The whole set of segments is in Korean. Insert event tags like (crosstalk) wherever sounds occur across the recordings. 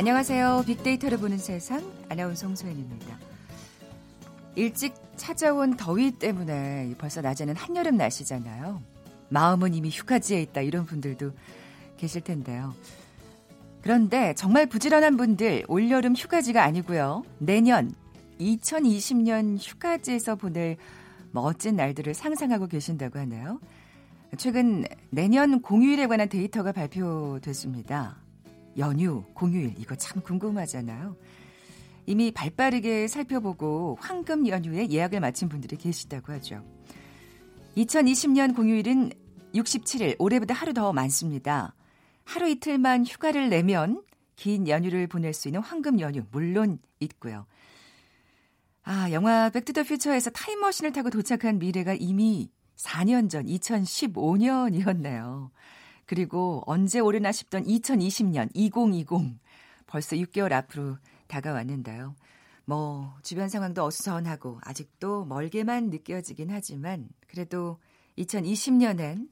안녕하세요. 빅데이터를 보는 세상 아나운서 홍소연입니다. 일찍 찾아온 더위 때문에 벌써 낮에는 한여름 날씨잖아요. 마음은 이미 휴가지에 있다 이런 분들도 계실 텐데요. 그런데 정말 부지런한 분들 올여름 휴가지가 아니고요. 내년 2020년 휴가지에서 보낼 멋진 날들을 상상하고 계신다고 하네요. 최근 내년 공휴일에 관한 데이터가 발표됐습니다. 연휴, 공휴일 이거 참 궁금하잖아요. 이미 발빠르게 살펴보고 황금 연휴에 예약을 마친 분들이 계시다고 하죠. 2020년 공휴일은 67일, 올해보다 하루 더 많습니다. 하루 이틀만 휴가를 내면 긴 연휴를 보낼 수 있는 황금 연휴 물론 있고요. 아, 영화 백투더 퓨처에서 타임머신을 타고 도착한 미래가 이미 4년 전 2015년이었네요. 그리고 언제 오려나 싶던 2020년 2020 벌써 6개월 앞으로 다가왔는데요. 뭐 주변 상황도 어수선하고 아직도 멀게만 느껴지긴 하지만 그래도 2020년엔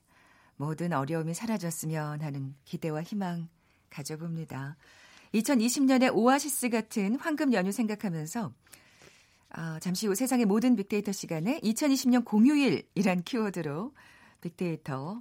모든 어려움이 사라졌으면 하는 기대와 희망 가져봅니다. 2020년의 오아시스 같은 황금 연휴 생각하면서 아, 잠시 후 세상의 모든 빅데이터 시간에 2020년 공휴일이란 키워드로 빅데이터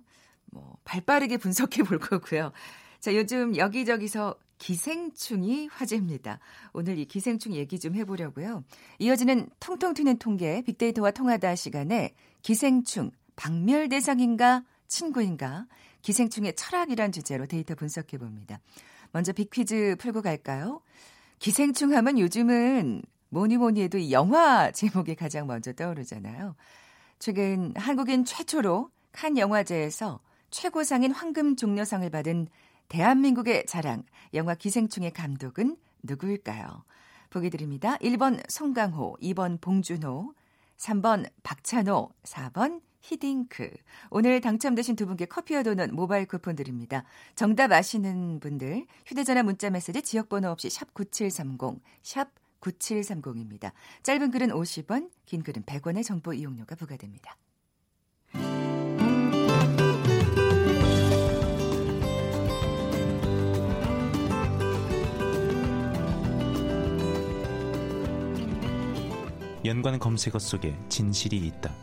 뭐 발빠르게 (laughs) 분석해 볼 거고요. 자, 요즘 여기저기서 기생충이 화제입니다. 오늘 이 기생충 얘기 좀 해보려고요. 이어지는 통통 튀는 통계 빅데이터와 통하다 시간에 기생충 박멸 대상인가 친구인가 기생충의 철학이란 주제로 데이터 분석해 봅니다. 먼저 빅퀴즈 풀고 갈까요? 기생충 하면 요즘은 뭐니 뭐니 해도 이 영화 제목이 가장 먼저 떠오르잖아요. 최근 한국인 최초로 칸 영화제에서 최고상인 황금 종려상을 받은 대한민국의 자랑 영화 기생충의 감독은 누구일까요? 보기 드립니다. 1번 송강호, 2번 봉준호, 3번 박찬호, 4번 히딩크. 오늘 당첨되신 두 분께 커피와 도넛 모바일 쿠폰 드립니다. 정답 아시는 분들 휴대전화 문자 메시지 지역번호 없이 샵 9730, 샵 9730입니다. 짧은 글은 50원, 긴 글은 100원의 정보 이용료가 부과됩니다. 연관 검색어 속에 진실이 있다.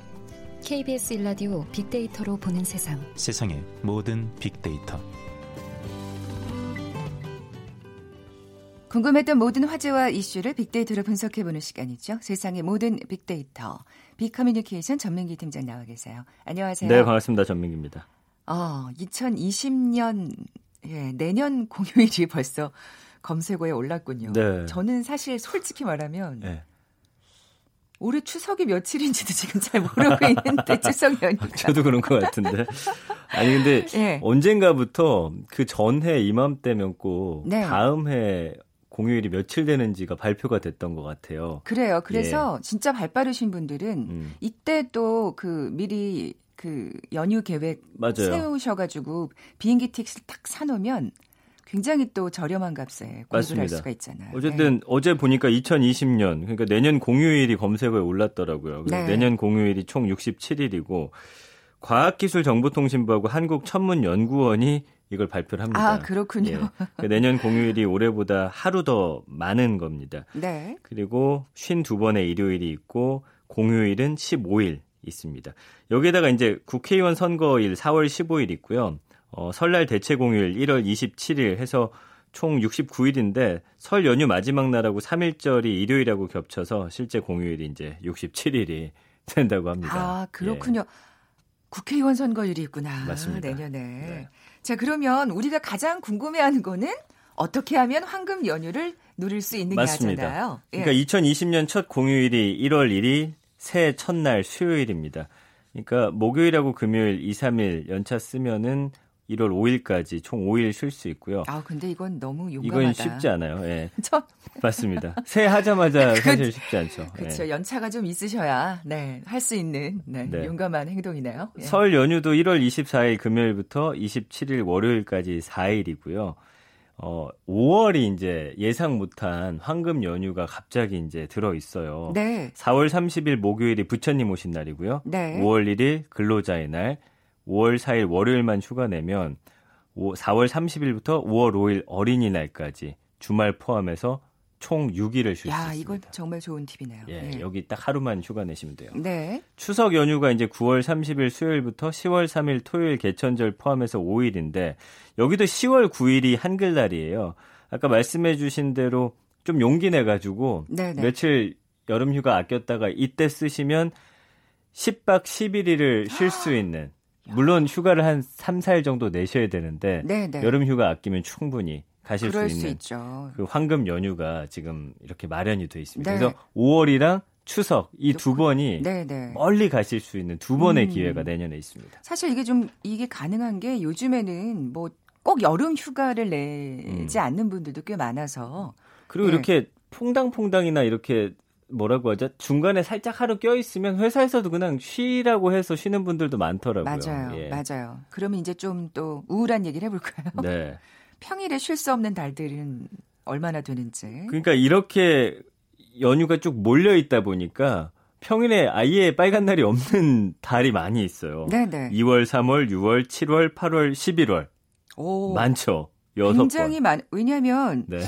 KBS 일라디오 빅데이터로 보는 세상. 세상의 모든 빅데이터. 궁금했던 모든 화제와 이슈를 빅데이터로 분석해보는 시간이죠. 세상의 모든 빅데이터. 빅커뮤니케이션 전민기 팀장 나와 계세요. 안녕하세요. 네, 반갑습니다. 전민기입니다. 어, 2020년 예, 내년 공휴일이 벌써 검색어에 올랐군요. 네. 저는 사실 솔직히 말하면 네. 올해 추석이 며칠인지도 지금 잘 모르고 있는데 (laughs) 추석 연휴. 저도 그런 것 같은데. 아니 근데 네. 언젠가부터 그 전해 이맘때면 꼭 네. 다음 해 공휴일이 며칠 되는지가 발표가 됐던 것 같아요. 그래요. 그래서 예. 진짜 발 빠르신 분들은 음. 이때 또 그 미리 그 연휴 계획 맞아요. 세우셔가지고 비행기 티켓을 딱 사놓으면 굉장히 또 저렴한 값에 공부를 할 수가 있잖아요. 어쨌든 네. 어제 보니까 2020년 그러니까 내년 공휴일이 검색어에 올랐더라고요. 네. 내년 공휴일이 총 67일이고 과학기술정보통신부하고 한국천문연구원이 이걸 발표를 합니다. 아, 그렇군요. 예. 그러니까 내년 공휴일이 올해보다 하루 더 많은 겁니다. 네. 그리고 52번의 일요일이 있고 공휴일은 15일 있습니다. 여기에다가 이제 국회의원 선거일 4월 15일 있고요. 어, 설날 대체 공휴일 1월 27일 해서 총 69일인데 설 연휴 마지막 날하고 3일절이 일요일하고 겹쳐서 실제 공휴일이 이제 67일이 (laughs) 된다고 합니다. 아, 그렇군요. 예. 국회의원 선거일이 있구나. 맞습니다. 내년에. 네. 자, 그러면 우리가 가장 궁금해하는 거는 어떻게 하면 황금 연휴를 누릴 수 있느냐잖아요. 예. 그러니까 2020년 첫 공휴일이 1월 1일 새해 첫날 수요일입니다. 그러니까 목요일하고 금요일 2, 3일 연차 쓰면은 1월 5일까지 총 5일 쉴 수 있고요. 아, 근데 이건 너무 용감하다. 이건 쉽지 않아요. 예. (laughs) 저... 맞습니다. 새해 하자마자 (laughs) 사실 쉽지 않죠. 그렇죠. 예. 연차가 좀 있으셔야 네, 할 수 있는 네, 네. 용감한 행동이네요. 예. 설 연휴도 1월 24일 금요일부터 27일 월요일까지 4일이고요. 어, 5월이 이제 예상 못한 황금 연휴가 갑자기 이제 들어 있어요. 네. 4월 30일 목요일이 부처님 오신 날이고요. 네. 5월 1일 근로자의 날, 5월 4일 월요일만 휴가 내면 4월 30일부터 5월 5일 어린이날까지 주말 포함해서 총 6일을 쉴 수 있습니다. 야, 이건 정말 좋은 팁이네요. 예, 예. 여기 딱 하루만 휴가 내시면 돼요. 네. 추석 연휴가 이제 9월 30일 수요일부터 10월 3일 토요일 개천절 포함해서 5일인데 여기도 10월 9일이 한글날이에요. 아까 말씀해 주신 대로 좀 용기 내 가지고 네네. 며칠 여름 휴가 아꼈다가 이때 쓰시면 10박 11일을 쉴 수 있는 물론 휴가를 한 3, 4일 정도 내셔야 되는데 네네. 여름 휴가 아끼면 충분히 가실 수수 있는 있죠. 그 황금 연휴가 지금 이렇게 마련이 돼 있습니다. 네. 그래서 5월이랑 추석 이 두 번이 네네. 멀리 가실 수 있는 두 번의 음. 기회가 내년에 있습니다. 사실 이게 좀 이게 가능한 게 요즘에는 뭐 꼭 여름 휴가를 내지 않는 분들도 꽤 많아서 그리고 네. 이렇게 퐁당퐁당이나 이렇게 뭐라고 하죠? 중간에 살짝 하루 껴 있으면 회사에서도 그냥 쉬라고 해서 쉬는 분들도 많더라고요. 맞아요. 예. 맞아요. 그러면 이제 좀 또 우울한 얘기를 해 볼까요? 네. (laughs) 평일에 쉴 수 없는 달들은 얼마나 되는지. 그러니까 이렇게 연휴가 쭉 몰려 있다 보니까 평일에 아예 빨간 날이 없는 (laughs) 달이 많이 있어요. 네네. 2월, 3월, 6월, 7월, 8월, 11월 오, 많죠. 여섯 굉장히 번. 많. 왜냐하면 네.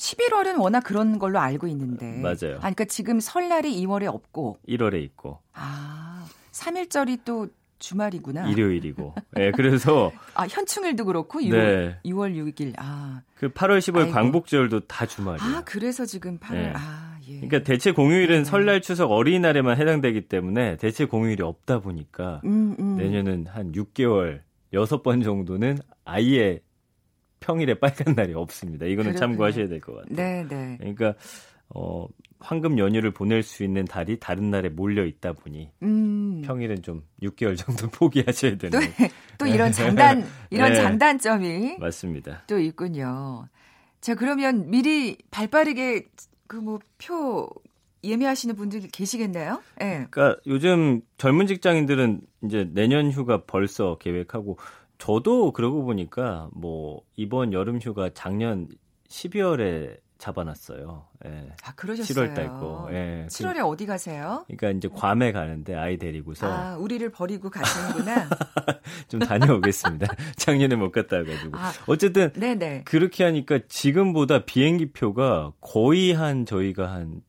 11월은 워낙 그런 걸로 알고 있는데. 맞아요. 아, 그러니까 지금 설날이 2월에 없고, 1월에 있고 아, 3일절이 또 주말이구나. 일요일이고. 예, 그래서 (laughs) 아, 현충일도 그렇고 6월, 네. 6월 6일. 아, 그 8월 15일 아이고. 광복절도 다 주말이에요. 아 그래서 지금 8월. 네. 아, 예. 그러니까 대체 공휴일은 네. 설날, 추석, 어린이날에만 해당되기 때문에 대체 공휴일이 없다 보니까 음, 음. 내년은 한 6개월, 6번 정도는 아예 평일에 빨간 날이 없습니다. 이거는 그렇군요. 참고하셔야 될 것 같아요. 네, 네. 그러니까 어, 황금 연휴를 보낼 수 있는 달이 다른 날에 몰려 있다 보니 음. 평일은 좀 6개월 정도 (laughs) 포기하셔야 되는 또, 또 이런 장단, 이런 네. 장단점이 맞습니다. 또 있군요. 자, 그러면 미리 발빠르게 그 뭐 표 예매하시는 분들 계시겠나요? 예. 네. 그러니까 요즘 젊은 직장인들은 이제 내년 휴가 벌써 계획하고 저도 그러고 보니까 뭐 이번 여름 휴가 작년 12월에 잡아놨어요. 예. 아, 그러셨어요. 7월 달 거. 예. 7월에 어디 가세요? 그러니까 이제 괌에 가는데 아이 데리고서 아, 우리를 버리고 가시는구나. (laughs) 좀 다녀오겠습니다. (laughs) 작년에 못 갔다 와가지고. 아. 어쨌든 네네. 그렇게 하니까 지금보다 비행기 표가 거의 한 저희가 한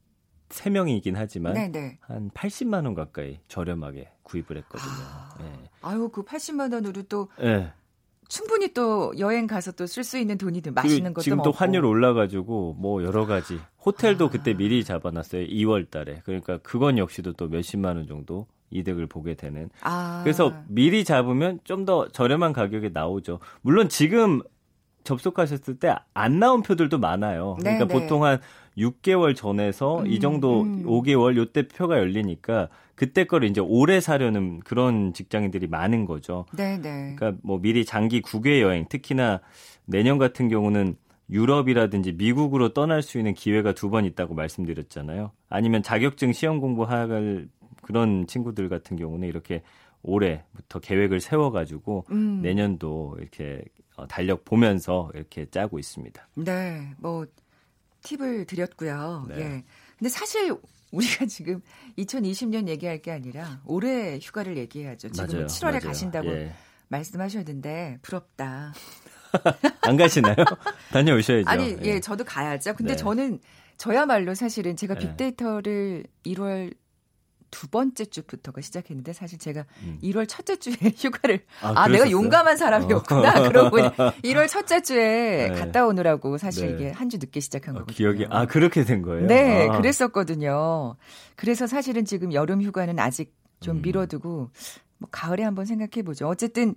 3명이긴 하지만 네네. 한 80만 원 가까이 저렴하게 구입을 했거든요. 아. 예. 아유, 그 80만 원으로 또 예. 충분히 또 여행 가서 또 쓸 수 있는 돈이 들 그리고 맛있는 것도 지금 또 먹고. 환율 올라가지고 뭐 여러 가지 호텔도 아. 그때 미리 잡아놨어요. 2월달에 그러니까 그건 역시도 또 몇십만 원 정도 이득을 보게 되는. 아. 그래서 미리 잡으면 좀 더 저렴한 가격에 나오죠. 물론 지금 접속하셨을 때 안 나온 표들도 많아요. 그러니까 네, 네. 보통 한 6개월 전에서 이 음, 정도 음. 5개월 요때 표가 열리니까 그때 거를 이제 오래 사려는 그런 직장인들이 많은 거죠. 네 네. 그러니까 뭐 미리 장기 국외 여행 특히나 내년 같은 경우는 유럽이라든지 미국으로 떠날 수 있는 기회가 두 번 있다고 말씀드렸잖아요. 아니면 자격증 시험 공부할 그런 친구들 같은 경우는 이렇게 올해부터 계획을 세워가지고 음. 내년도 이렇게 어, 달력 보면서 이렇게 짜고 있습니다. 네, 뭐 팁을 드렸고요. 네. 예. 근데 사실 우리가 지금 2020년 얘기할 게 아니라 올해 휴가를 얘기해야죠. 지금 맞아요. 7월에 맞아요. 가신다고 예. 말씀하셨는데 부럽다. (laughs) 안 가시나요? (laughs) 다녀오셔야죠. 아니, 예, 저도 가야죠. 근데 네. 저는 저야말로 사실은 제가 네. 빅데이터를 1월 두 번째 주부터가 시작했는데 사실 제가 음. 1월 첫째 주에 (laughs) 휴가를 아, 아, 내가? 용감한 사람이었구나. 어. 그러고 보니 1월 첫째 주에 네. 갔다 오느라고 사실 네. 이게 한 주 늦게 시작한 어, 거거든요. 기억이 아 그렇게 된 거예요? 네, 아. 그랬었거든요. 그래서 사실은 지금 여름 휴가는 아직 좀 음. 미뤄두고 뭐 가을에 한번 생각해 보죠. 어쨌든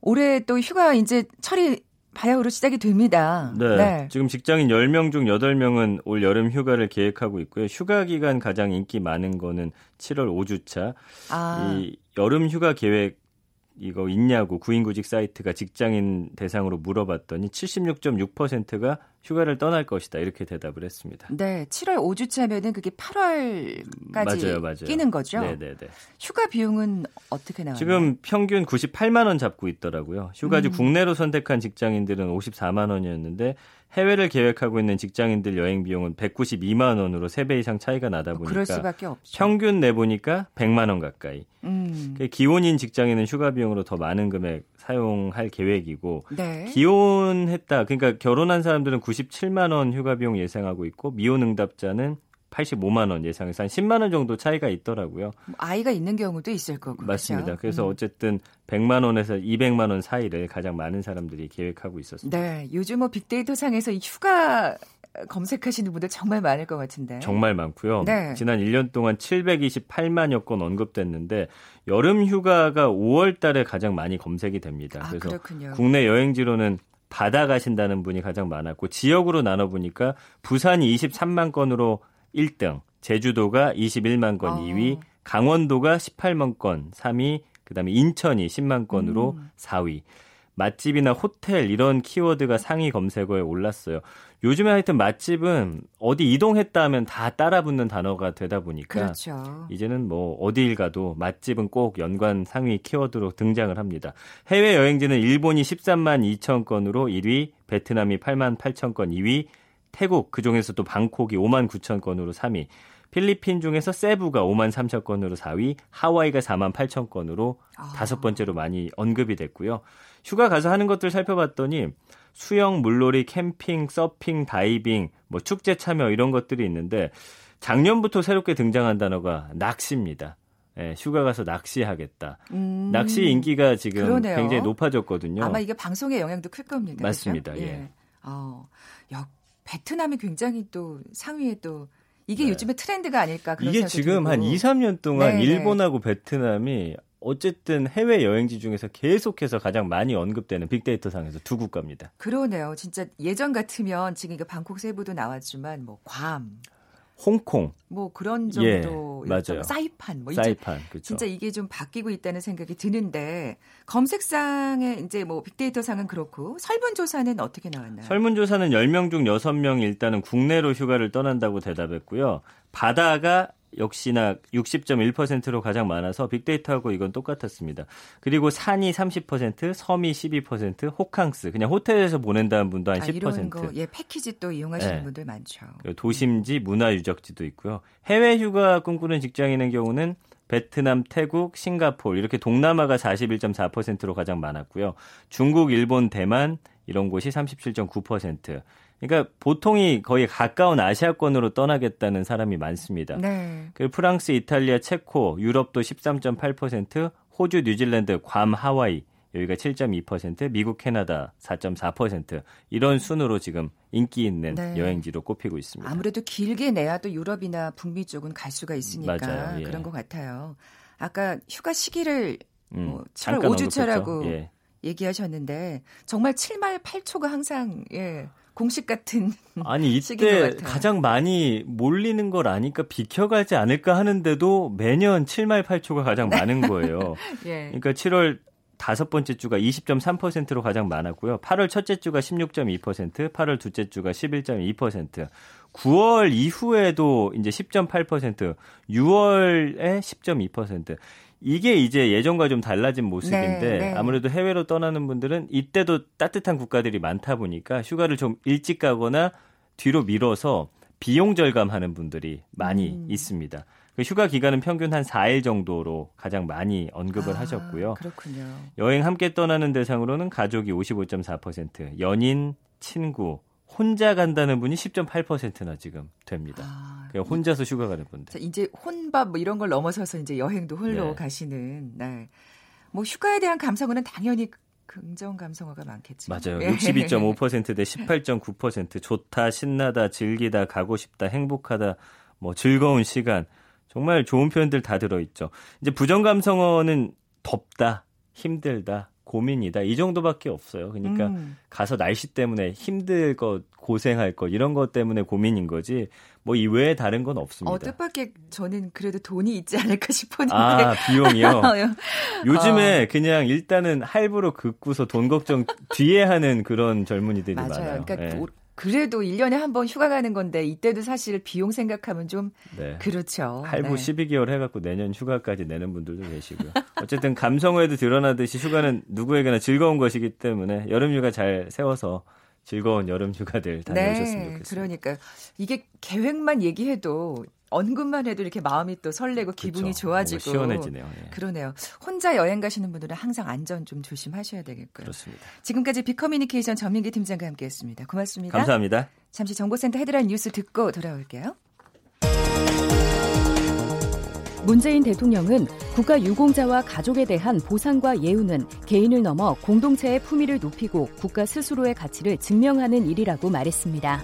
올해 또 휴가 이제 철이 바야흐로 시작이 됩니다. 네, 지금 직장인 10명 중 8명은 올 여름 휴가를 계획하고 있고요. 휴가 기간 가장 인기 많은 거는 7월 5주차. 아, 이 여름 휴가 계획 이거 있냐고 구인구직 사이트가 직장인 대상으로 물어봤더니 76.6%가 휴가를 떠날 것이다 이렇게 대답을 했습니다. 네, 7월 5주차면은 그게 8월까지 맞아요, 맞아요. 끼는 거죠. 네 네 네. 휴가 비용은 어떻게 나와요? 지금 평균 98만 원 잡고 있더라고요. 휴가지 음. 국내로 선택한 직장인들은 54만 원이었는데 해외를 계획하고 있는 직장인들 여행 비용은 192만 원으로 3배 이상 차이가 나다 뭐 보니까. 평균 내 보니까 100만 원 가까이. 음. 음. 그 기혼인 직장인은 휴가 비용으로 더 많은 금액 사용할 계획이고 네. 기혼했다. 그러니까 결혼한 사람들은 97만 원 휴가 비용 예상하고 있고 미혼 응답자는 85만 원 예상해서 한 10만 원 정도 차이가 있더라고요. 뭐 아이가 있는 경우도 있을 거고. 맞습니다. 그렇죠? 그래서 음. 어쨌든 100만 원에서 200만 원 사이를 가장 많은 사람들이 계획하고 있었습니다. 네, 요즘 뭐 빅데이터 상에서 이 휴가 검색하시는 분들 정말 많을 것 같은데. 정말 많고요. 네. 지난 1년 동안 728만여 건 언급됐는데 여름 휴가가 5월 달에 가장 많이 검색이 됩니다. 아, 그래서 그렇군요. 국내 여행지로는 바다 가신다는 분이 가장 많았고 지역으로 나눠 보니까 부산이 23만 건으로 1등, 제주도가 21만 건 어. 2위, 강원도가 18만 건 3위, 그다음에 인천이 10만 건으로 음. 4위. 맛집이나 호텔 이런 키워드가 상위 검색어에 올랐어요. 요즘에 하여튼 맛집은 어디 이동했다 하면 다 따라붙는 단어가 되다 보니까 그렇죠. 이제는 뭐 어디를 가도 맛집은 꼭 연관 상위 키워드로 등장을 합니다. 해외 여행지는 일본이 13만 2천 건으로 1위, 베트남이 8만 8천 건 2위, 태국 그중에서 또 방콕이 5만 9천 건으로 3위, 필리핀 중에서 세부가 5만 3천 건으로 4위, 하와이가 4만 8천 건으로 아. 다섯 번째로 많이 언급이 됐고요. 휴가 가서 하는 것들 살펴봤더니 수영, 물놀이, 캠핑, 서핑, 다이빙, 뭐 축제 참여 이런 것들이 있는데 작년부터 새롭게 등장한 단어가 낚시입니다. 예, 휴가 가서 낚시하겠다. 음. 낚시 인기가 지금 그러네요. 굉장히 높아졌거든요. 아마 이게 방송의 영향도 클 겁니다. 맞습니다. 그렇죠? 예. 어, 야, 베트남이 굉장히 또 상위에 또 이게 네. 요즘에 트렌드가 아닐까 그런 이게 지금 들고. 한 2, 3년 동안 네, 일본하고 베트남이 어쨌든 해외 여행지 중에서 계속해서 가장 많이 언급되는 빅데이터 상에서 두 국가입니다. 그러네요. 진짜 예전 같으면 지금 이거 방콕 세부도 나왔지만 뭐 괌, 홍콩, 뭐 그런 예, 정도 맞아요. 사이판 뭐 사이판, 그렇죠. 진짜 이게 좀 바뀌고 있다는 생각이 드는데 검색상에 이제 뭐 빅데이터 상은 그렇고 설문 조사는 어떻게 나왔나요? 설문 조사는 10명 중 6명이 일단은 국내로 휴가를 떠난다고 대답했고요. 바다가 역시나 60.1%로 가장 많아서 빅데이터하고 이건 똑같았습니다. 그리고 산이 30%, 섬이 12%, 호캉스 그냥 호텔에서 보낸다는 분도 한 아, 10%. 이런 거, 예, 패키지 또 이용하시는 네. 분들 많죠. 도심지, 문화유적지도 있고요. 해외 휴가 꿈꾸는 직장인의 경우는 베트남, 태국, 싱가포르 이렇게 동남아가 41.4%로 가장 많았고요. 중국, 일본, 대만 이런 곳이 37.9%. 그러니까 보통이 거의 가까운 아시아권으로 떠나겠다는 사람이 많습니다. 네. 그리고 프랑스, 이탈리아, 체코, 유럽도 13.8%, 호주, 뉴질랜드, 괌, 하와이 여기가 7.2%, 미국, 캐나다 4.4% 이런 순으로 지금 인기 있는 네. 여행지로 꼽히고 있습니다. 아무래도 길게 내야 또 유럽이나 북미 쪽은 갈 수가 있으니까 맞아요. 예. 그런 것 같아요. 아까 휴가 시기를 음, 뭐 7월 잠깐 5주차라고 언급했죠. 예. 얘기하셨는데 정말 7말 8초가 항상 예, 공식 같은 (laughs) 아니 이때. 가장 많이 몰리는 걸 아니까 비켜가지 않을까 하는데도 매년 7말 8초가 가장 많은 거예요. (laughs) 예. 그러니까 7월 다섯 번째 주가 20.3%로 가장 많았고요. 8월 첫째 주가 16.2%, 8월 둘째 주가 11.2%, 9월 이후에도 이제 10.8%, 6월에 10.2%. 이게 이제 예전과 좀 달라진 모습인데 네, 네. 아무래도 해외로 떠나는 분들은 이때도 따뜻한 국가들이 많다 보니까 휴가를 좀 일찍 가거나 뒤로 미뤄서 비용 절감하는 분들이 많이 음. 있습니다. 그 휴가 기간은 평균 한 4일 정도로 가장 많이 언급을 아, 하셨고요. 그렇군요. 여행 함께 떠나는 대상으로는 가족이 55.4%, 연인, 친구, 혼자 간다는 분이 10.8%나 지금 됩니다. 아, 그냥 혼자서 휴가 가는 분들. 자, 이제 혼밥 뭐 이런 걸 넘어서서 이제 여행도 홀로 네. 가시는 네. 뭐 휴가에 대한 감성어는 당연히 긍정 감성어가 많겠죠. 맞아요. 예. 62.5%대 18.9% 좋다, 신나다, 즐기다, 가고 싶다, 행복하다, 뭐 즐거운 시간. 정말 좋은 표현들 다 들어 있죠. 이제 부정 감성어는 덥다, 힘들다, 고민이다 이 정도밖에 없어요. 그러니까 음. 가서 날씨 때문에 힘들 것, 고생할 것 이런 것 때문에 고민인 거지 뭐 이외에 다른 건 없습니다. 어, 뜻밖의 저는 그래도 돈이 있지 않을까 싶었는데. 아 비용이요. (laughs) 어. 요즘에 그냥 일단은 할부로 긋고서 돈 걱정 뒤에 하는 그런 젊은이들이 맞아요. 많아요. 그러니까 네. 오- 그래도 1년에 한 번 휴가 가는 건데 이때도 사실 비용 생각하면 좀 네. 그렇죠. 할부 네. 12개월 해갖고 내년 휴가까지 내는 분들도 계시고요. 어쨌든 감성어에도 드러나듯이 휴가는 누구에게나 즐거운 것이기 때문에 여름 휴가 잘 세워서 즐거운 여름 휴가들 다녀오셨으면 네, 좋겠습니다. 그러니까 이게 계획만 얘기해도 언급만 해도 이렇게 마음이 또 설레고 기분이 그렇죠. 좋아지고 시원해지네요. 예. 그러네요. 혼자 여행 가시는 분들은 항상 안전 좀 조심하셔야 되겠고요. 그렇습니다. 지금까지 빅커뮤니케이션 전민기 팀장과 함께했습니다. 고맙습니다. 감사합니다. 잠시 정보센터 헤드라인 뉴스 듣고 돌아올게요. 문재인 대통령은 국가 유공자와 가족에 대한 보상과 예우는 개인을 넘어 공동체의 품위를 높이고 국가 스스로의 가치를 증명하는 일이라고 말했습니다.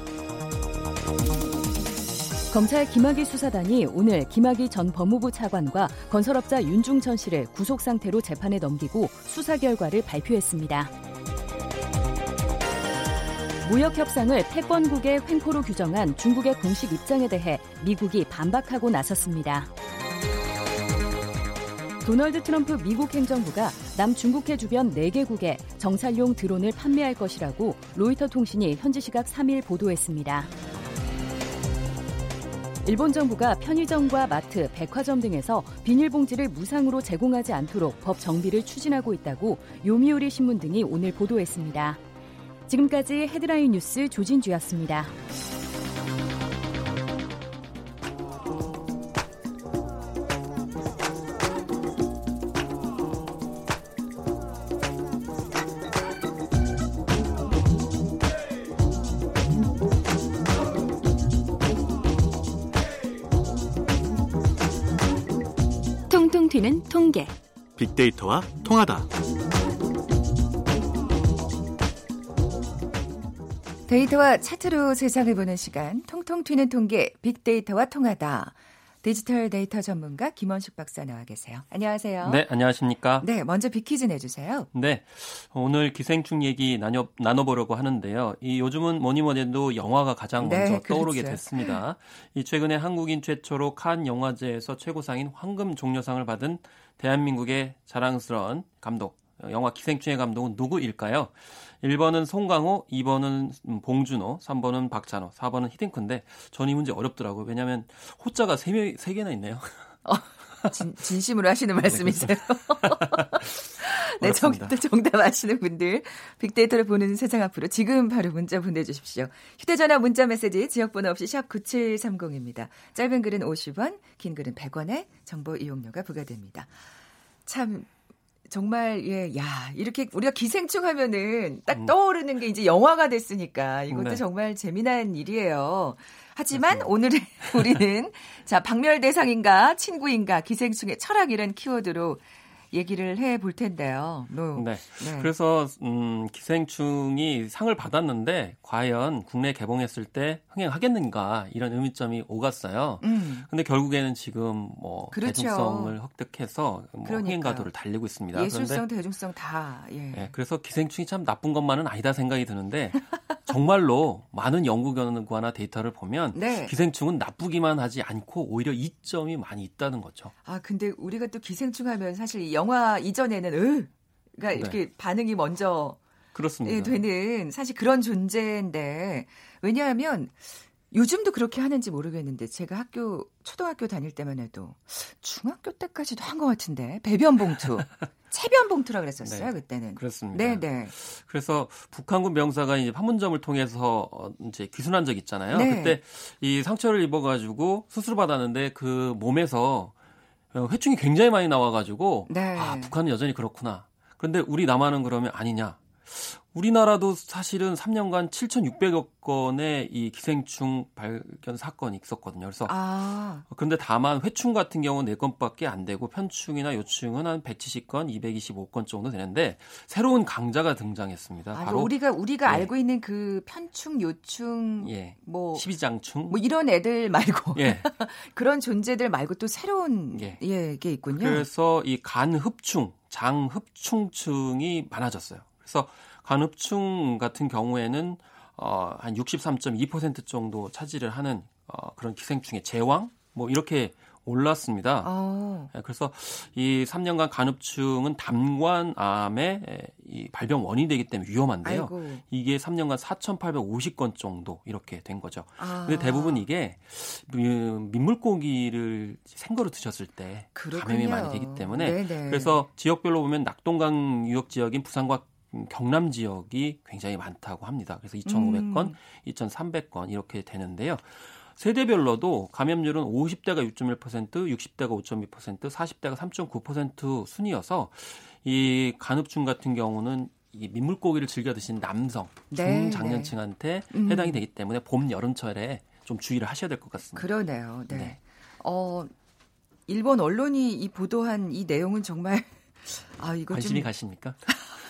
검찰 김학의 수사단이 오늘 김학의 전 법무부 차관과 건설업자 윤중천 씨를 구속 상태로 재판에 넘기고 수사 결과를 발표했습니다. 무역 협상을 패권국의 횡포로 규정한 중국의 공식 입장에 대해 미국이 반박하고 나섰습니다. 도널드 트럼프 미국 행정부가 남중국해 주변 4개국에 정찰용 드론을 판매할 것이라고 로이터 통신이 현지 시각 3일 보도했습니다. 일본 정부가 편의점과 마트, 백화점 등에서 비닐봉지를 무상으로 제공하지 않도록 법 정비를 추진하고 있다고 요미우리 신문 등이 오늘 보도했습니다. 지금까지 헤드라인 뉴스 조진주였습니다. 통통 튀는 통계. 빅데이터와 통하다. 데이터와 차트로 세상을 보는 시간, 통통 튀는 통계, 빅데이터와 통하다. 디지털 데이터 전문가 김원식 박사 나와 계세요. 안녕하세요. 네, 안녕하십니까? 네, 먼저 빅퀴즈 내주세요. 네, 오늘 기생충 얘기 나눠, 나눠보려고 하는데요. 이 요즘은 뭐니 뭐니 해도 영화가 가장 네, 먼저 떠오르게 그렇죠. 됐습니다. 이 최근에 한국인 최초로 칸 영화제에서 최고상인 황금 종려상을 받은 대한민국의 자랑스러운 감독, 영화 기생충의 감독은 누구일까요? 1번은 송강호, 2번은 봉준호, 3번은 박찬호, 4번은 히딩크인데 전 이 문제 어렵더라고요. 왜냐하면 호자가 3명, 3개나 있네요. 진, 진심으로 하시는 말씀이세요? (laughs) 네, 정. 정답 아시는 분들 빅데이터를 보는 세상 앞으로 지금 바로 문자 보내주십시오. 휴대전화 문자 메시지 지역번호 없이 샵 9730입니다. 짧은 글은 50원, 긴 글은 100원에 정보 이용료가 부과됩니다. 참 정말 예, 야 이렇게 우리가 기생충 하면은 딱 음. 떠오르는 게 이제 영화가 됐으니까 이것도 네. 정말 재미난 일이에요. 하지만 오늘의 (laughs) 우리는 자 박멸 대상인가 친구인가 기생충의 철학 이런 키워드로 얘기를 해 볼 텐데요. 뭐, 네. 네. 그래서 음, 기생충이 상을 받았는데 과연 국내 개봉했을 때 흥행하겠는가 이런 의문점이 오갔어요. 음, 근데 결국에는 지금 뭐 그렇죠. 대중성을 획득해서 뭐 그러니까요. 흥행 가도를 달리고 있습니다. 예술성 그런데 대중성 다 예. 예, 그래서 기생충이 참 나쁜 것만은 아니다 생각이 드는데 (laughs) 정말로 많은 연구 결과나 데이터를 보면 네. 기생충은 나쁘기만 하지 않고 오히려 이점이 많이 있다는 거죠. 아 근데 우리가 또 기생충 하면 사실 이 영화 이전에는 으가 이렇게 반응이 먼저 그렇습니다. 예, 되는 사실 그런 존재인데 왜냐하면 요즘도 그렇게 하는지 모르겠는데 제가 학교 초등학교 다닐 때만 해도 중학교 때까지도 한 것 같은데 배변 봉투, 체변 (laughs) 봉투라 그랬었어요 네, 그때는. 그렇습니다. 네, 네. 그래서 북한군 병사가 이제 판문점을 통해서 어, 이제 귀순한 적 있잖아요. 네. 그때 이 상처를 입어가지고 수술을 받았는데 그 몸에서 어, 회충이 굉장히 많이 나와가지고 네. 아 북한은 여전히 그렇구나. 그런데 우리 남한은 그러면 아니냐? 우리나라도 사실은 3년간 7,600여 건의 이 기생충 발견 사건이 있었거든요. 그래서 아, 근데 다만 회충 같은 경우는 4건밖에 안 되고 편충이나 요충은 한 170건, 225건 정도 되는데 새로운 강자가 등장했습니다. 아 바로 우리가 우리가 예. 알고 있는 그 편충, 요충, 예. 뭐. 12장충. 뭐 이런 애들 말고 예. (laughs) 그런 존재들 말고 또 새로운 예. 예, 게 있군요. 그래서 이 간흡충, 장흡충층이 많아졌어요. 그래서 간흡충 같은 경우에는 어, 한 63.2% 정도 차지를 하는 어, 그런 기생충의 제왕 뭐 이렇게 올랐습니다. 어. 예, 그래서 이 3년간 간흡충은 담관암의 에, 이 발병 원인이 되기 때문에 위험한데요. 아이고. 이게 3년간 4,850건 정도 이렇게 된 거죠. 아. 근데 대부분 이게 음, 민물고기를 생거로 드셨을 때 그렇군요. 감염이 많이 되기 때문에 네네. 그래서 지역별로 보면 낙동강 유역 지역인 부산과 경남 지역이 굉장히 많다고 합니다. 그래서 2,500건, 음. 2,300건 이렇게 되는데요. 세대별로도 감염률은 50대가 6.1%, 60대가 5.2%, 40대가 3.9% 순이어서 이 간흡증 같은 경우는 이 민물고기를 즐겨 드시는 남성 네, 중장년층한테 음. 해당이 되기 때문에 봄 여름철에 좀 주의를 하셔야 될 것 같습니다. 그러네요. 네. 네. 어, 일본 언론이 이 보도한 이 내용은 정말 (laughs) 아 이거 관심이 좀 가십니까?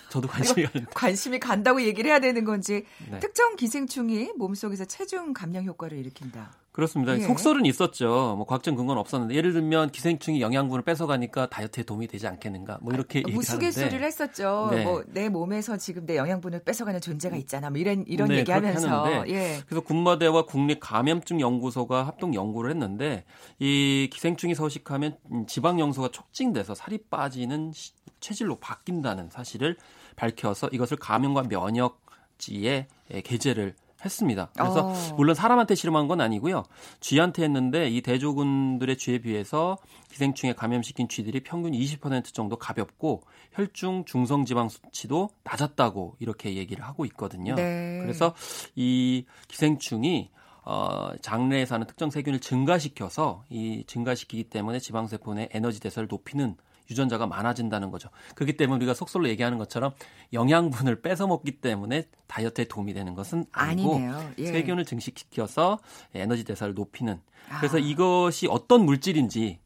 저도 관심이 가는데. 관심이 간다고 얘기를 해야 되는 건지 네. 특정 기생충이 몸속에서 체중 감량 효과를 일으킨다. 그렇습니다. 예. 속설은 있었죠. 뭐 과학적 근거는 없었는데 예를 들면 기생충이 영양분을 뺏어가니까 다이어트에 도움이 되지 않겠는가? 뭐 이렇게 얘기를 무수개소리를 하는데 했었죠. 네. 뭐내 몸에서 지금 내 영양분을 뺏어가는 존재가 있잖아. 뭐 이런 이런 네, 얘기하면서 예. 그래서 군마대와 국립 감염증 연구소가 합동 연구를 했는데 이 기생충이 서식하면 음, 지방 영소가 촉진돼서 살이 빠지는 시- 체질로 바뀐다는 사실을 밝혀서 이것을 감염과 면역 지에 예, 게재를 했습니다. 그래서 어. 물론 사람한테 실험한 건 아니고요. 쥐한테 했는데 이 대조군들의 쥐에 비해서 기생충에 감염시킨 쥐들이 평균 20% 정도 가볍고 혈중 중성 지방 수치도 낮았다고 이렇게 얘기를 하고 있거든요. 네. 그래서 이 기생충이 어, 장내에 사는 특정 세균을 증가시켜서 이 증가시키기 때문에 지방세포 내 에너지 대사를 높이는 유전자가 많아진다는 거죠. 그렇기 때문에 우리가 속설로 얘기하는 것처럼 영양분을 뺏어 먹기 때문에 다이어트에 도움이 되는 것은 아니고. 예. 세균을 증식시켜서 에너지 대사를 높이는. 그래서 아. 이것이 어떤 물질인지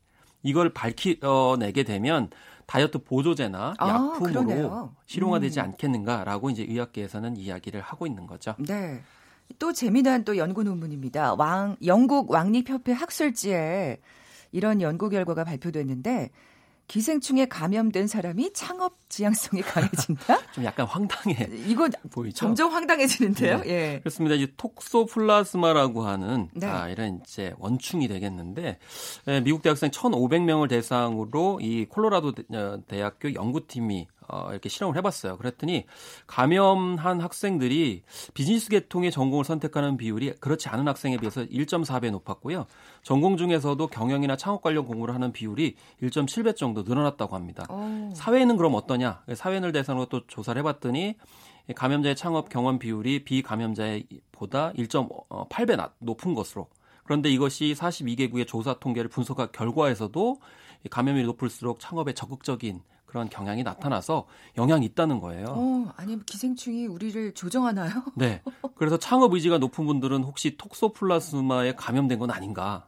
이걸 밝혀내게 되면 다이어트 보조제나 아, 약품으로 그러네요. 실용화 되지 음. 않겠는가라고 이제 의학계에서는 이야기를 하고 있는 거죠. 네. 또 재미난 또 연구 논문입니다. 왕 영국 왕립협회 학술지에 이런 연구 결과가 발표됐는데 기생충에 감염된 사람이 창업 지향성이 강해진다? (laughs) 좀 약간 황당해 이거 보이죠? 점점 황당해지는데요. 네. 예. 그렇습니다. 이 톡소플라스마라고 하는 네. 아, 이런 이제 원충이 되겠는데 에, 미국 대학생 1,500명을 대상으로 이 콜로라도 대- 어, 대학교 연구팀이 어, 이렇게 실험을 해봤어요. 그랬더니 감염한 학생들이 비즈니스 계통의 전공을 선택하는 비율이 그렇지 않은 학생에 비해서 1.4배 높았고요. 전공 중에서도 경영이나 창업 관련 공부를 하는 비율이 1.7배 정도 늘어났다고 합니다. 어. 사회는 그럼 어떠냐? 사회인을 대상으로 또 조사를 해봤더니 감염자의 창업 경험 비율이 비감염자보다 1.8배 낮, 높은 것으로. 그런데 이것이 42개국의 조사 통계를 분석한 결과에서도 이 감염이 높을수록 창업에 적극적인 그런 경향이 나타나서 영향이 있다는 거예요. 어, 아니 기생충이 우리를 조정하나요? (laughs) 네. 그래서 창업 의지가 높은 분들은 혹시 톡소플라스마에 감염된 건 아닌가.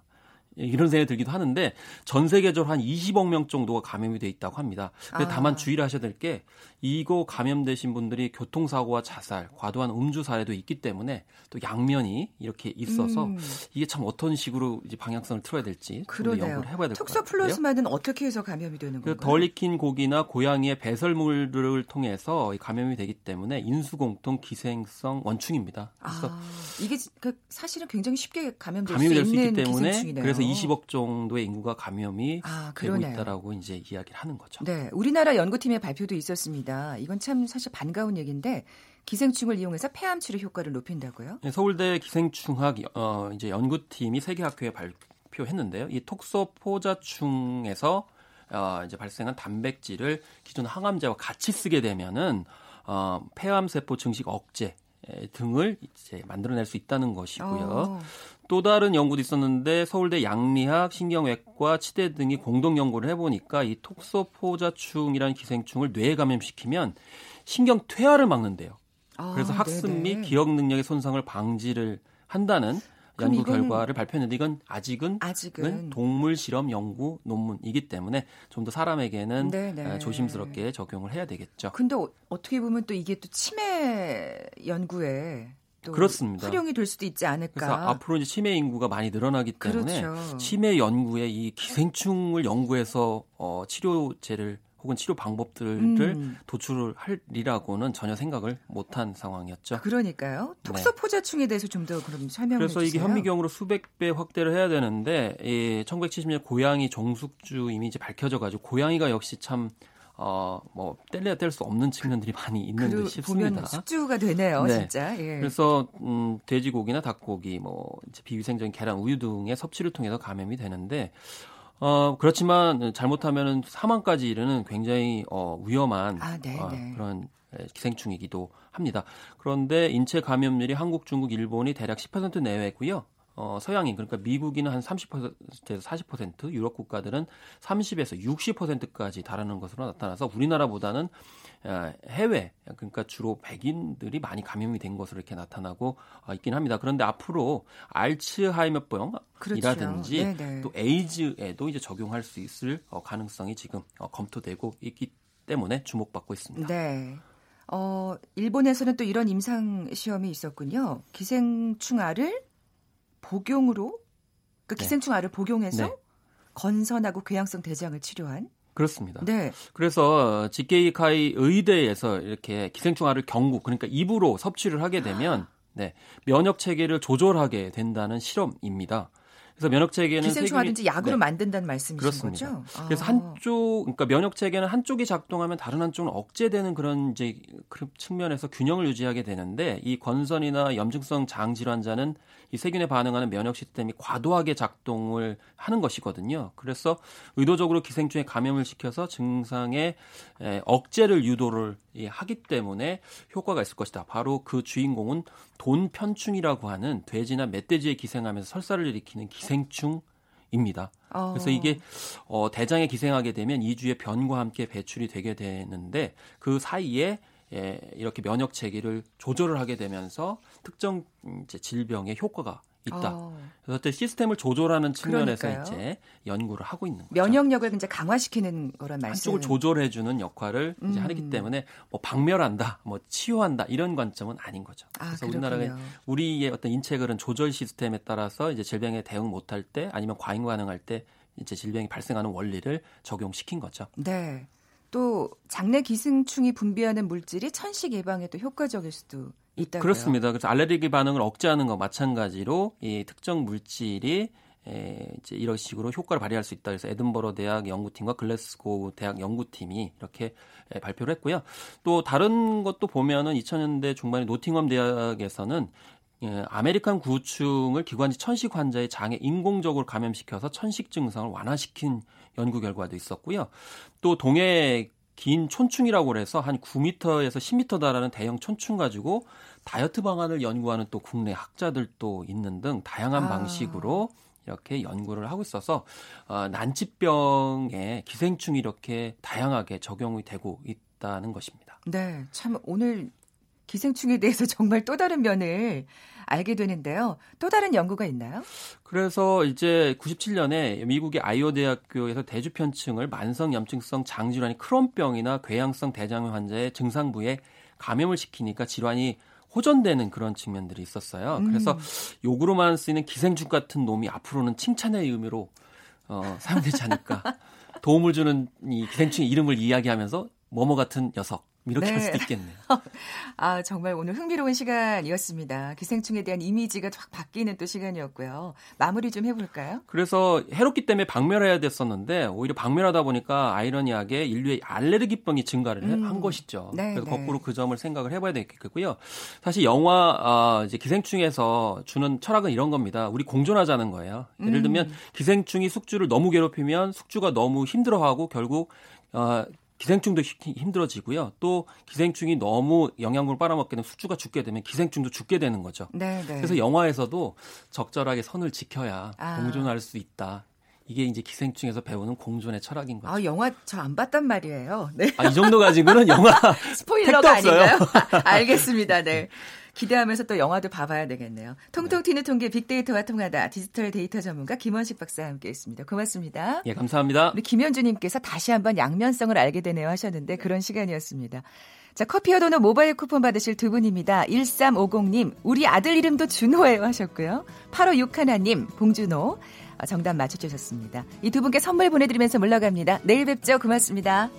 이런 생각이 들기도 하는데 전 세계적으로 한 20억 명 정도가 감염이 돼 있다고 합니다. 근데 아. 다만 주의를 하셔야 될 게 이거 감염되신 분들이 교통사고와 자살, 과도한 음주 사례도 있기 때문에 또 양면이 이렇게 있어서 음. 이게 참 어떤 식으로 이제 방향성을 틀어야 될지 좀더 그러네요. 연구를 해봐야 될 것 같아요. 톡소플라스마는 어떻게 해서 감염이 되는 그 건가요? 덜 익힌 고기나 고양이의 배설물들을 통해서 이 감염이 되기 때문에 인수공통 기생성 원충입니다. 그래서 아, 이게 그 사실은 굉장히 쉽게 감염될 감염이 수될수 있는 있기 때문에 기생충이네요. 그래서 20억 정도의 인구가 감염이 아, 되고. 있다라고 이제 이야기를 하는 거죠. 네, 우리나라 연구팀의 발표도 있었습니다. 이건 참 사실 반가운 얘기인데 기생충을 이용해서 폐암 치료 효과를 높인다고요? 네, 서울대 기생충학 어, 이제 연구팀이 세계 학회에 발표했는데요. 이 톡소포자충에서 어, 이제 발생한 단백질을 기존 항암제와 같이 쓰게 되면은 어, 폐암 세포 증식 억제 에, 등을 이제 만들어낼 수 있다는 것이고요. 어, 또 다른 연구도 있었는데 서울대 양리학, 신경외과, 치대 등이 공동 연구를 해보니까 이 톡소포자충이라는 기생충을 뇌에 감염시키면 신경 퇴화를 막는데요. 아, 그래서 학습. 및 기억 능력의 손상을 방지를 한다는 연구 이거는 결과를 발표했는데 이건 아직은 아직은 동물 실험 연구 논문이기 때문에 좀 더 사람에게는 네네. 어, 조심스럽게 적용을 해야 되겠죠. 근데 어, 어떻게 보면 또 이게 또 치매 연구에 또 그렇습니다. 활용이 될 수도 있지 않을까. 그래서 앞으로 이제 치매 인구가 많이 늘어나기 때문에 그렇죠. 치매 연구에 이 기생충을 연구해서 어, 치료제를 혹은 치료 방법들을 음. 도출을 할리라고는 전혀 생각을 못한 상황이었죠. 그러니까요. 톡소포자충에 대해서 좀 더 그럼 설명해 그래서 주세요. 이게 현미경으로 수백 배 확대를 해야 되는데 이 1970년 고양이 종숙주 이미 이제 밝혀져 가지고 고양이가 역시 참 어, 뭐 뗄래야 뗄 수 없는 측면들이 많이 있는 듯그 싶습니다. 보면 숙주가 되네요, 네. 진짜. 예. 그래서 음, 돼지고기나 닭고기, 뭐 비위생적인 계란, 우유 등의 섭취를 통해서 감염이 되는데 어, 그렇지만 잘못하면 사망까지 이르는 굉장히 어, 위험한 아, 네, 어, 네. 그런 에, 기생충이기도 합니다. 그런데 인체 감염률이 한국, 중국, 일본이 대략 10% 내외고요. 어, 서양인 그러니까 미국인은 한 30%에서 40%, 유럽 국가들은 30에서 60%까지 달하는 것으로 나타나서 우리나라보다는 어, 해외 그러니까 주로 백인들이 많이 감염이 된 것으로 이렇게 나타나고 어, 있긴 합니다. 그런데 앞으로 알츠하이머병이라든지 그렇죠. 또 에이즈에도 이제 적용할 수 있을 어, 가능성이 지금 어, 검토되고 있기 때문에 주목받고 있습니다. 네. 어, 일본에서는 또 이런 임상 시험이 있었군요. 기생충알을 복용으로 그 네. 기생충 알을 복용해서 네. 건선하고 궤양성 대장을 치료한 그렇습니다. 네. 그래서 지케이카이 의대에서 이렇게 기생충알을 경구 그러니까 입으로 섭취를 하게 되면 네, 면역 체계를 조절하게 된다는 실험입니다. 그래서 면역 체계는 기생충알인지 약으로 네. 만든다는 말씀이신 그렇습니다. 거죠? 아. 그래서 한쪽 그러니까 면역 체계는 한쪽이 작동하면 다른 한쪽은 억제되는 그런 이제 그런 측면에서 균형을 유지하게 되는데 이 건선이나 염증성 장 질환자는 이 세균에 반응하는 면역 시스템이 과도하게 작동을 하는 것이거든요. 그래서 의도적으로 기생충에 감염을 시켜서 증상의 에, 억제를 유도를 이, 하기 때문에 효과가 있을 것이다. 바로 그 주인공은 돈편충이라고 하는 돼지나 멧돼지에 기생하면서 설사를 일으키는 기생충 입니다. 어. 그래서 이게 어, 대장에 기생하게 되면 이주의 변과 함께 배출이 되게 되는데 그 사이에 예, 이렇게 면역 체계를 조절을 하게 되면서 특정 이제 질병에 효과가 있다. 어. 그래서 어떤 시스템을 조절하는 측면에서 그러니까요. 이제 연구를 하고 있는 거죠. 면역력을 이제 강화시키는 거란 말씀. 한쪽을 조절해주는 역할을 이제 음. 하기 때문에 뭐 박멸한다, 뭐 치유한다 이런 관점은 아닌 거죠. 아, 그래서. 우리나라가 우리의 어떤 인체 그런 조절 시스템에 따라서 이제 질병에 대응 못할 때 아니면 과잉 반응할 때 이제 질병이 발생하는 원리를 적용시킨 거죠. 네. 또 장내 기생충이 분비하는 물질이 천식 예방에 또 효과적일 수도 있다고요. 그렇습니다. 그래서 알레르기 반응을 억제하는 것 마찬가지로 이 특정 물질이 에, 이제 이런 식으로 효과를 발휘할 수 있다. 그래서 에든버러 대학 연구팀과 글래스고 대학 연구팀이 이렇게 에, 발표를 했고요. 또 다른 것도 보면은 2000년대 중반에 노팅엄 대학에서는 예, 아메리칸 구충을 기관지 천식 환자의 장에 인공적으로 감염시켜서 천식 증상을 완화시킨 연구 결과도 있었고요. 또 동해긴촌충이라고 해서 한 9m에서 10m 달하는 대형 촌충 가지고 다이어트 방안을 연구하는 또 국내 학자들도 있는 등 다양한 아. 방식으로 이렇게 연구를 하고 있어서 어, 난치병에 기생충이 이렇게 다양하게 적용이 되고 있다는 것입니다. 네. 참 오늘 기생충에 대해서 (laughs) 정말 또 다른 면을 알게 되는데요. 또 다른 연구가 있나요? 그래서 이제 97년에 미국의 아이오 대학교에서 대주 편층을 만성 염증성 장질환인 크론병이나 궤양성 대장염 환자의 증상부에 감염을 시키니까 질환이 호전되는 그런 측면들이 있었어요. 음. 그래서 욕으로만 쓰이는 기생충 같은 놈이 앞으로는 칭찬의 의미로 어, 사용되지 않을까. 도움을 주는 이 기생충의 이름을 이야기하면서 뭐뭐 같은 녀석 이렇게 할 네. 수도 있겠네요. (laughs) 아, 정말 오늘 흥미로운 시간이었습니다. 기생충에 대한 이미지가 확 바뀌는 또 시간이었고요. 마무리 좀 해볼까요? 그래서 해롭기 때문에 박멸해야 됐었는데 오히려 박멸하다 보니까 아이러니하게 인류의 알레르기병이 증가를 해- 음. 한 것이죠. 네, 그래서 네. 거꾸로 그 점을 생각을 해봐야 되겠고요. 사실 영화 아, 이제 기생충에서 주는 철학은 이런 겁니다. 우리 공존하자는 거예요. 예를 음. 들면 기생충이 숙주를 너무 괴롭히면 숙주가 너무 힘들어하고 결국 어, 기생충도 히- 힘들어지고요. 또 기생충이 너무 영양분을 빨아먹게 되면 숙주가 죽게 되면 기생충도 죽게 되는 거죠. 네, 네. 그래서 영화에서도 적절하게 선을 지켜야 아. 공존할 수 있다. 이게 이제 기생충에서 배우는 공존의 철학인 거죠. 아, 영화 저 안 봤단 말이에요. 네. 아, 이 정도 가지고는 영화 (laughs) 스포일러가. 아닌가요? (laughs) 알겠습니다. 네. (laughs) 기대하면서 또 영화도 봐봐야 되겠네요. 통통 튀는 통계 빅데이터와 통하다 디지털 데이터 전문가 김원식 박사와 함께했습니다. 고맙습니다. 예, 감사합니다. 우리 김현주님께서 다시 한번 양면성을 알게 되네요 하셨는데 그런 시간이었습니다. 자, 커피와 도넛 모바일 쿠폰 받으실 두 분입니다. 1350님, 우리 아들 이름도 준호예요 하셨고요. 8561님, 봉준호. 아, 정답 맞춰주셨습니다. 이 두 분께 선물 보내드리면서 물러갑니다. 내일 뵙죠. 고맙습니다.